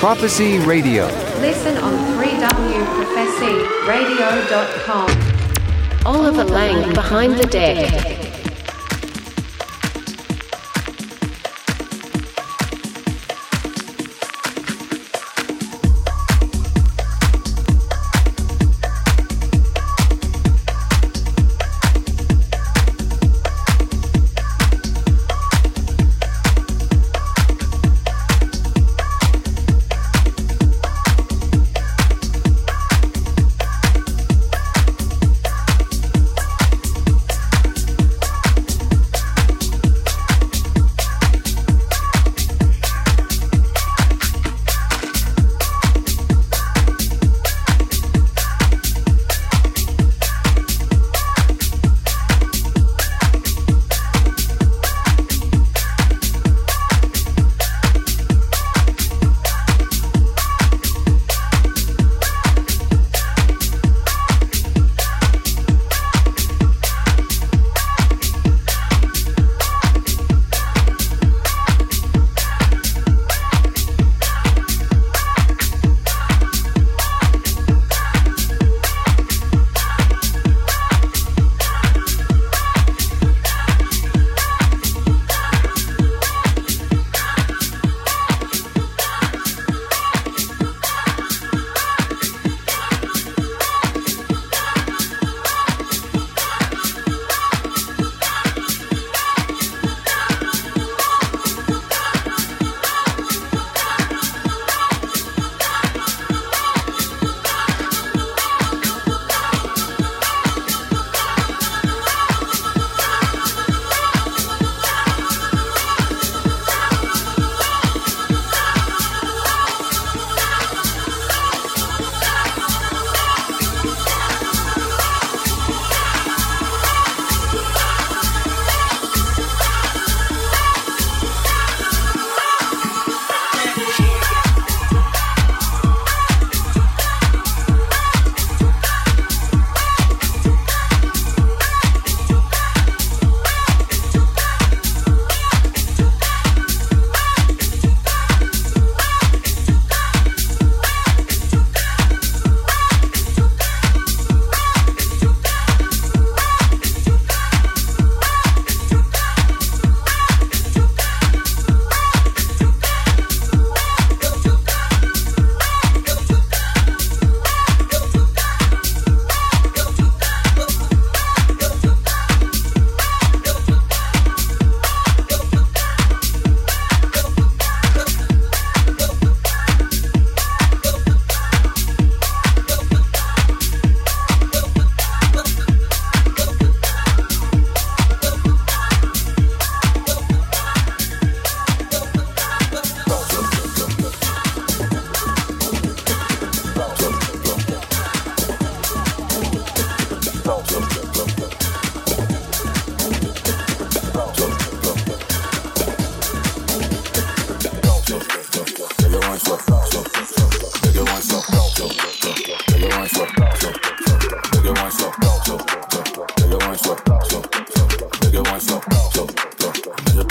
Profecy Radio. Listen on 3wprofecyradio.com. Oliver Lang behind the deck.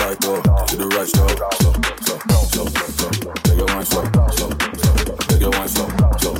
right the right slow, slow, slow, slow, slow, slow. Take your wine slow, take slow, slow.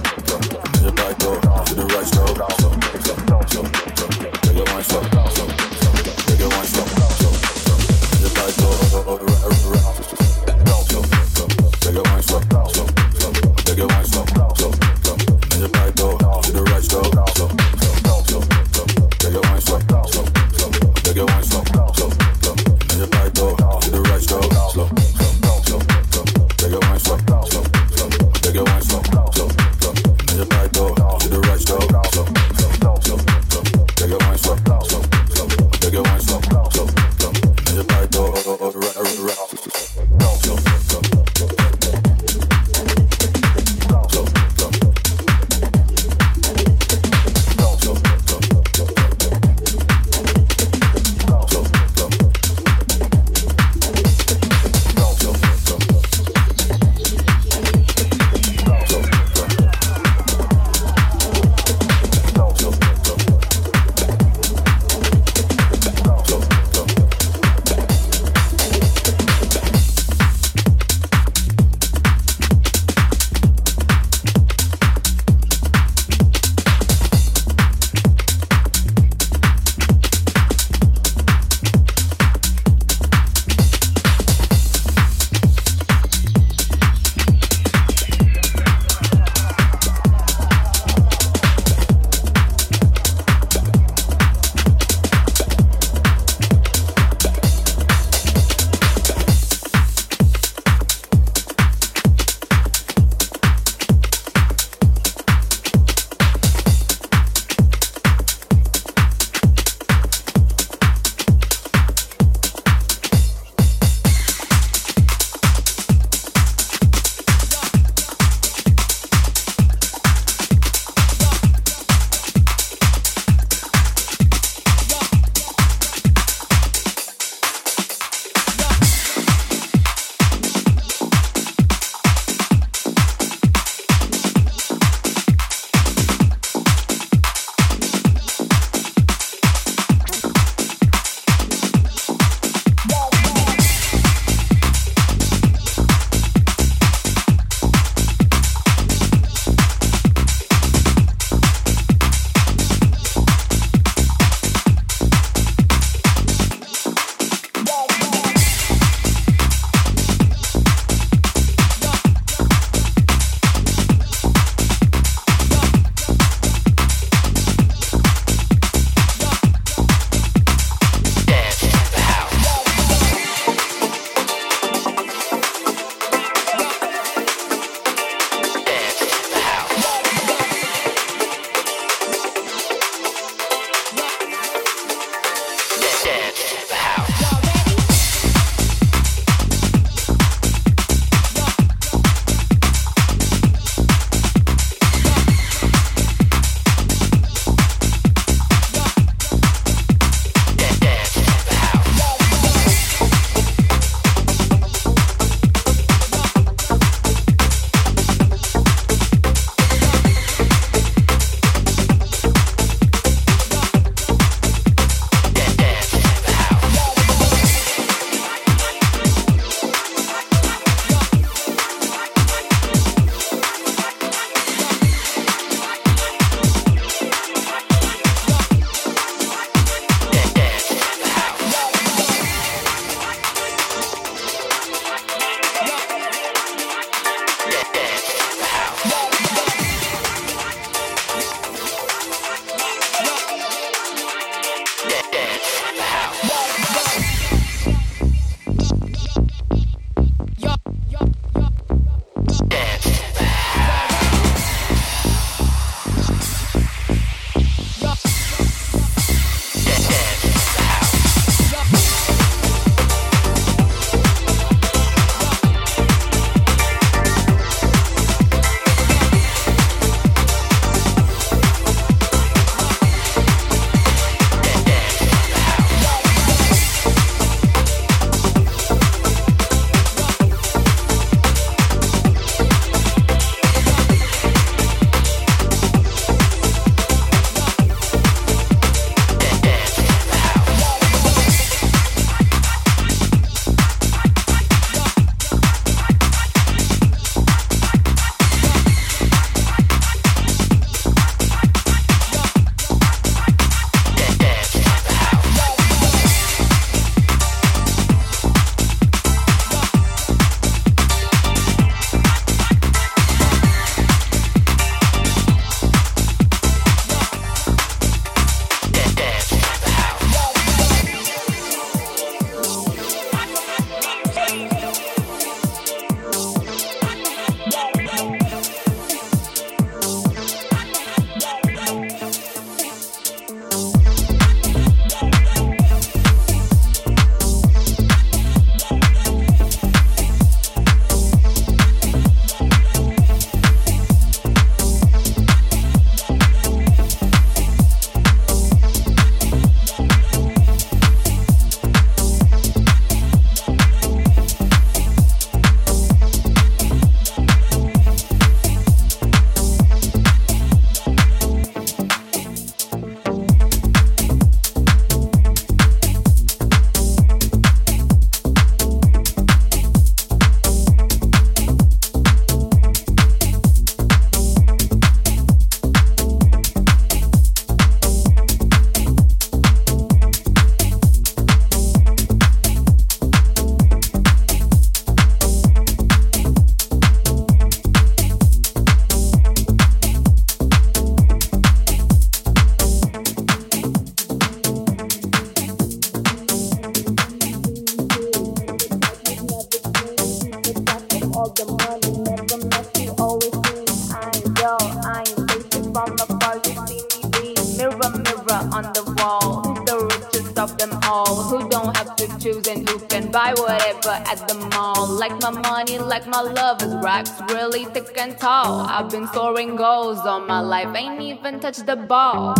Tall. I've been scoring goals all my life, ain't even touched the ball.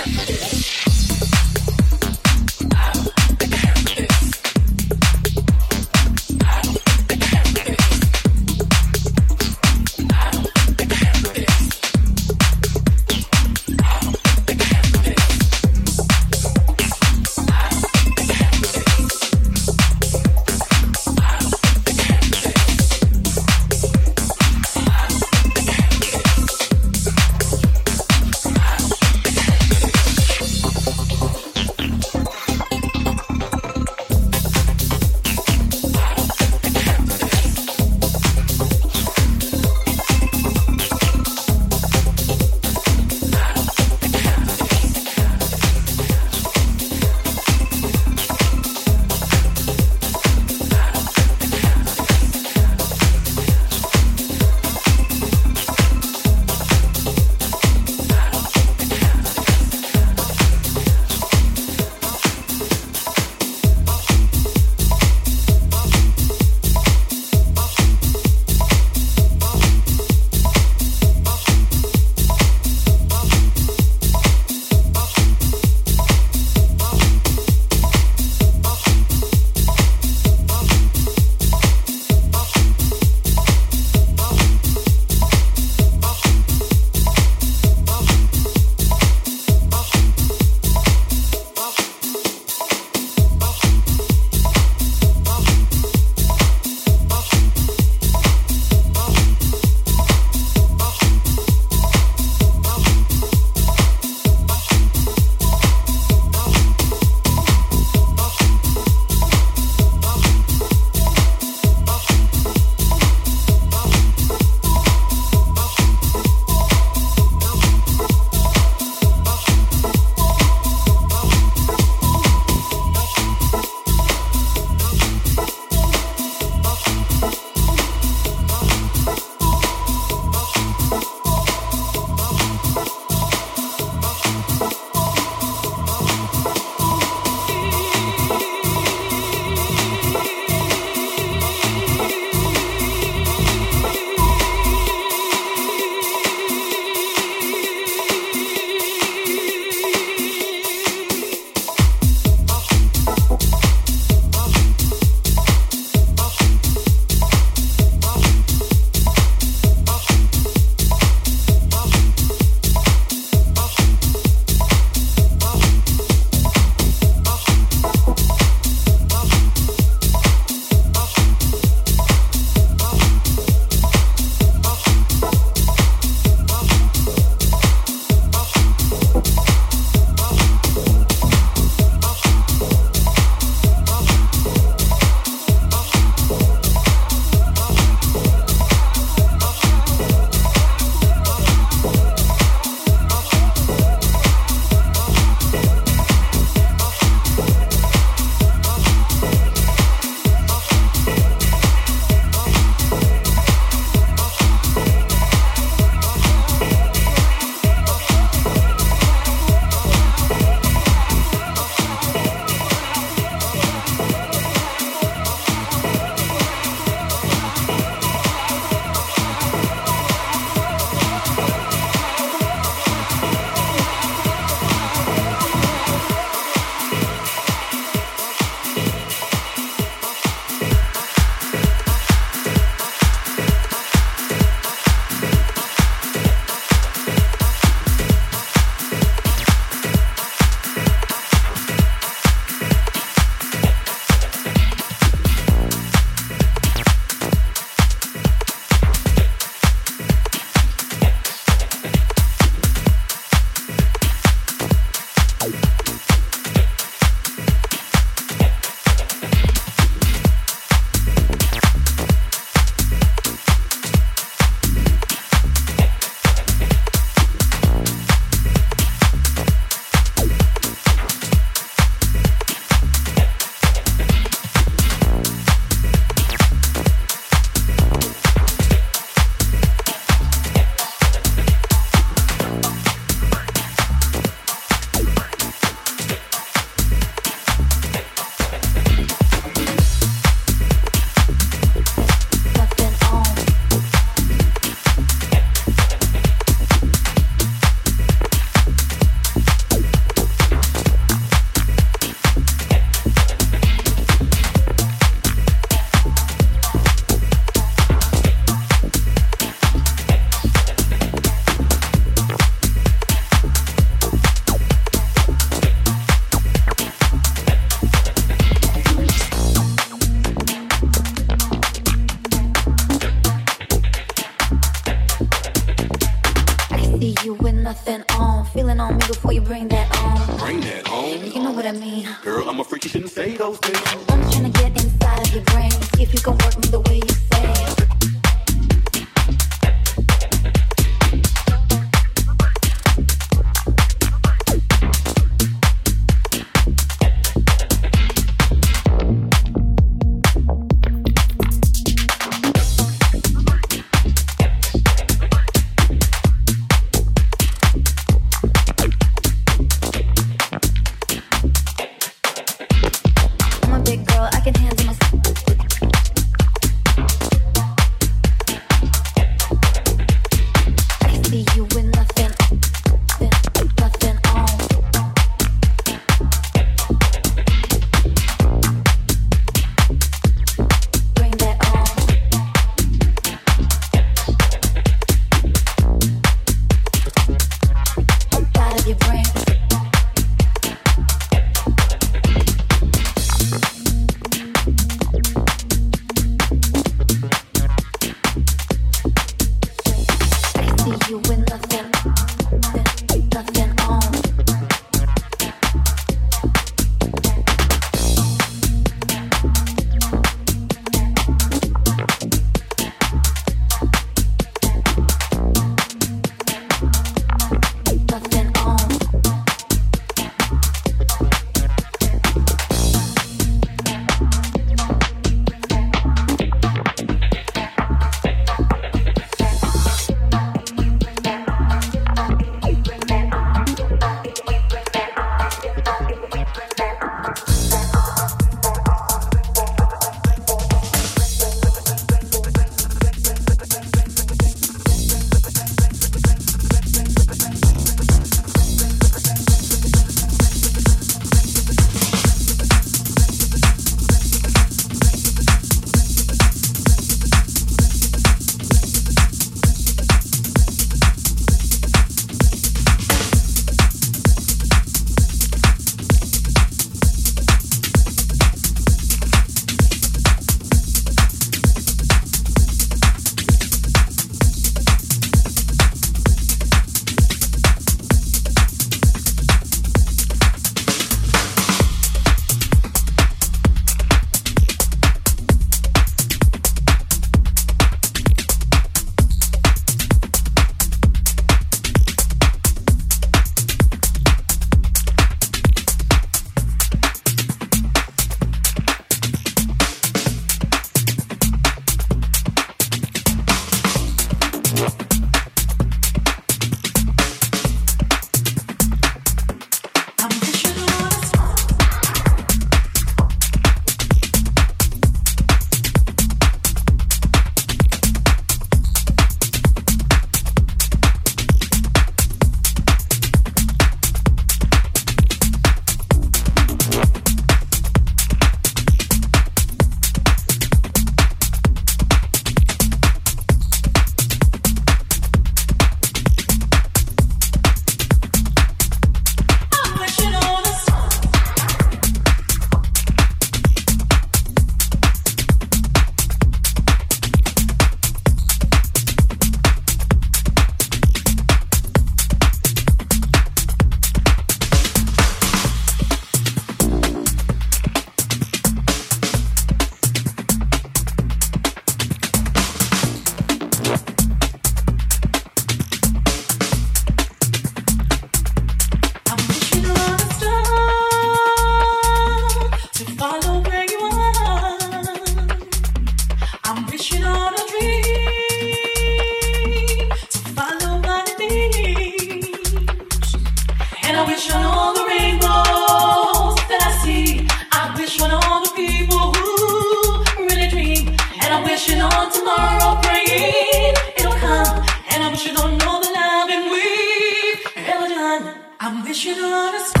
you don't understand.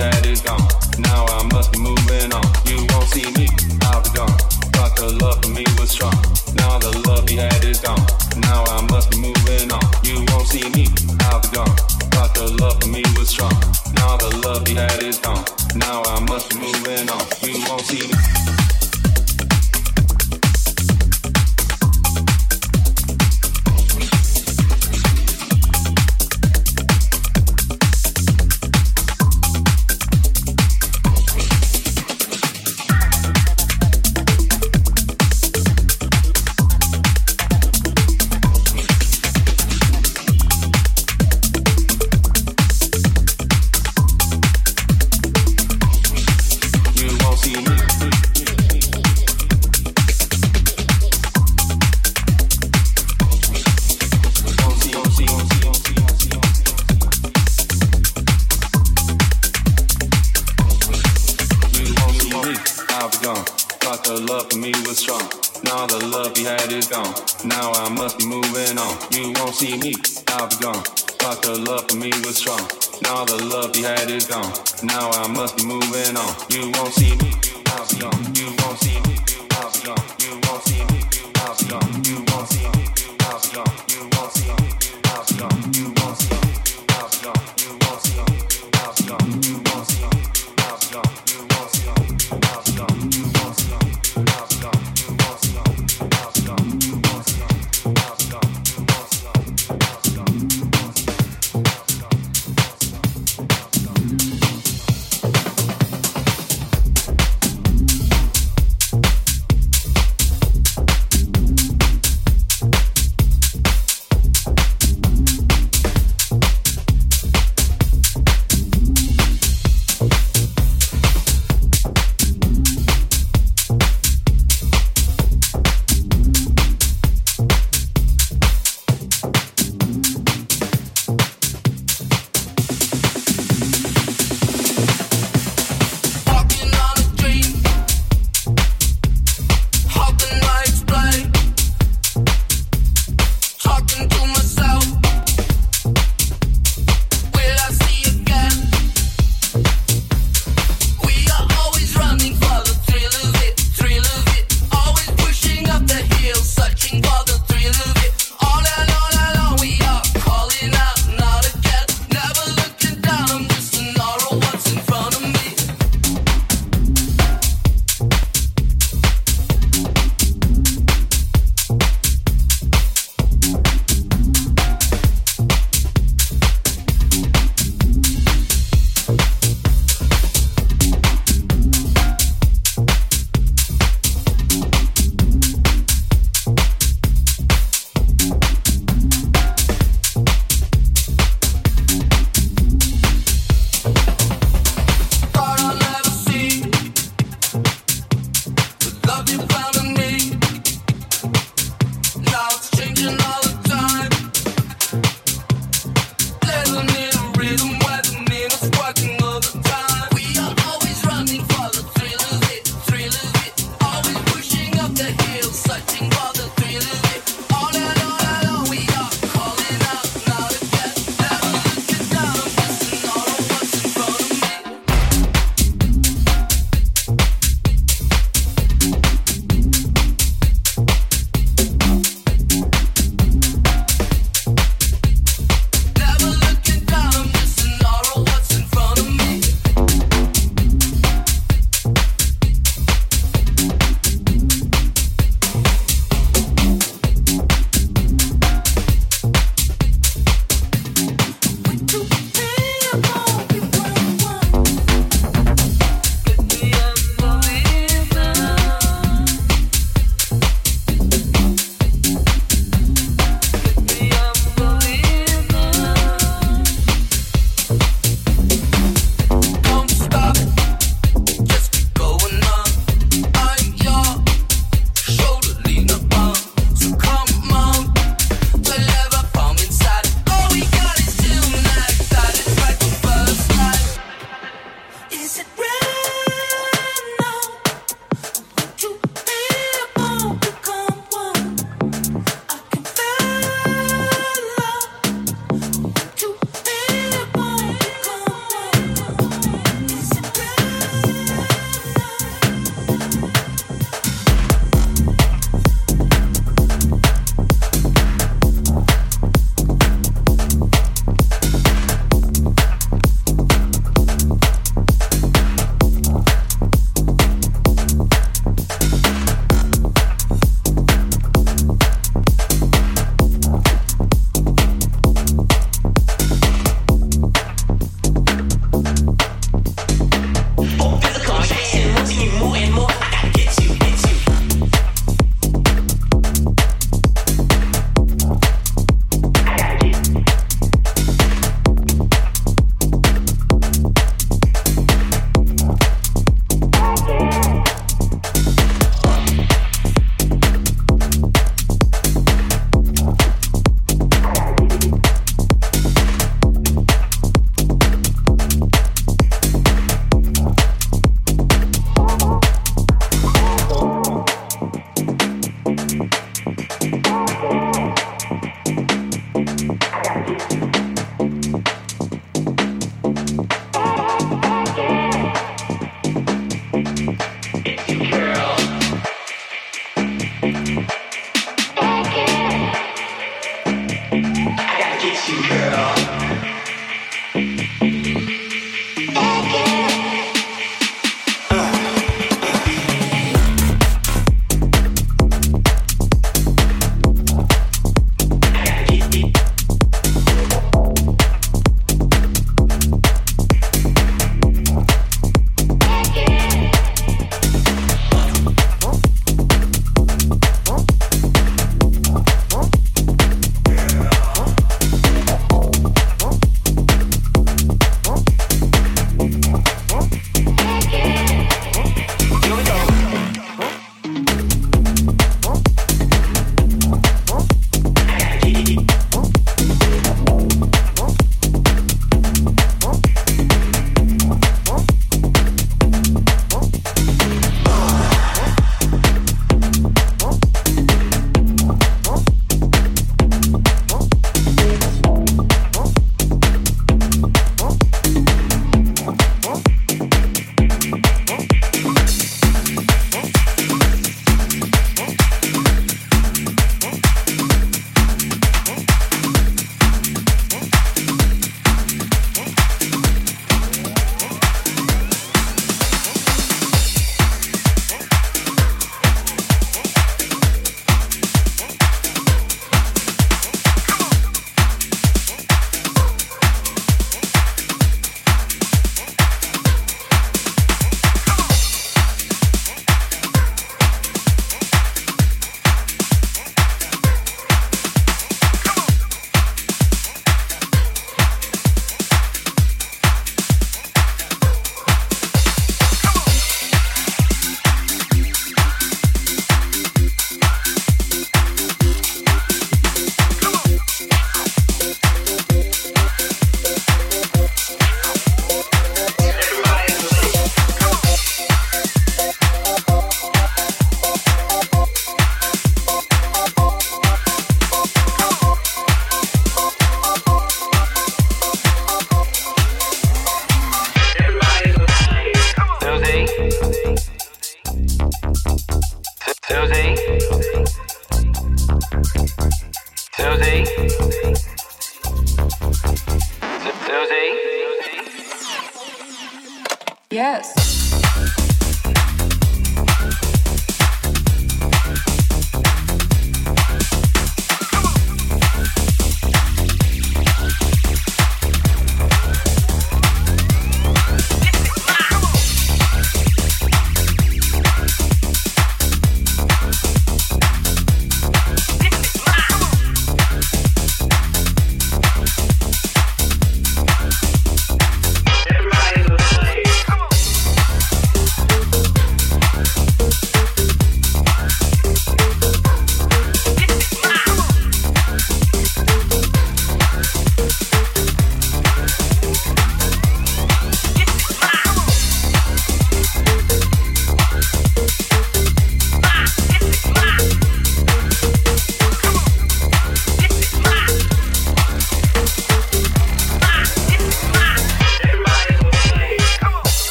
gone. Now I must be moving on. You won't see me, I'll be gone. The love for me was strong. Now the love he had is gone. Now I must be moving on. You won't see me, I'll be gone. The love for me was strong. Now the love he had is gone.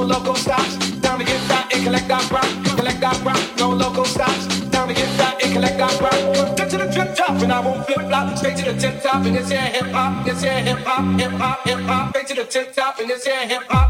no local stops. Down to get that and collect that rock, collect that rock. No local stops. Down to get that and collect that rock. Get to the drip top and I won't flip flop. Straight to the tip top and it's here hip hop, it's here hip hop, hip hop, hip hop. Straight to the tip top and it's here hip hop.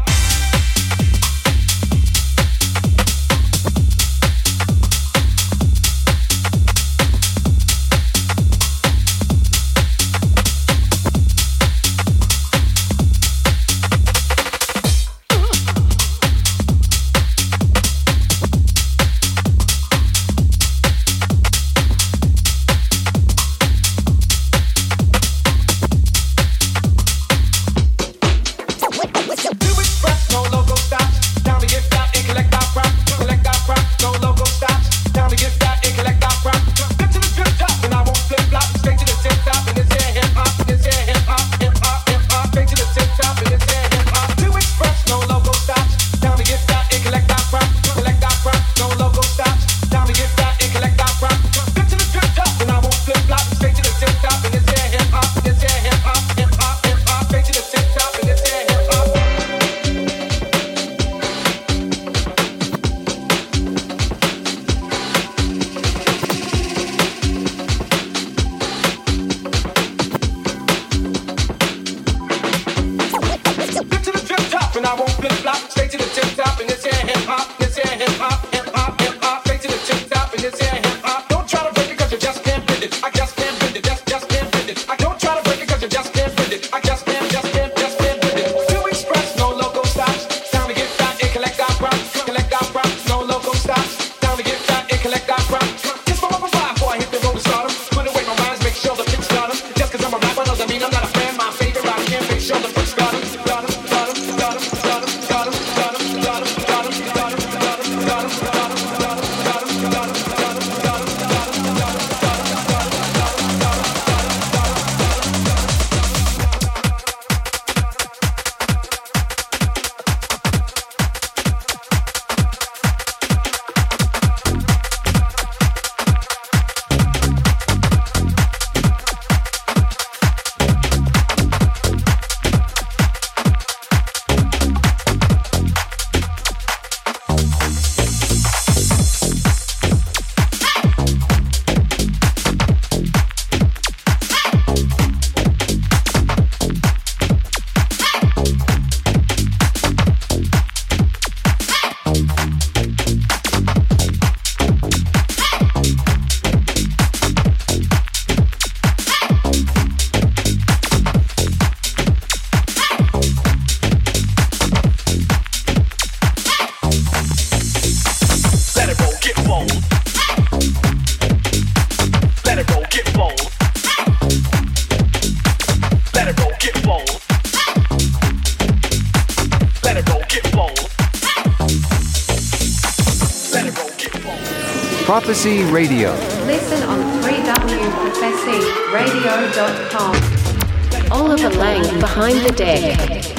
Radio. Listen on www.profecy-radio.com. Oliver Lang behind the deck.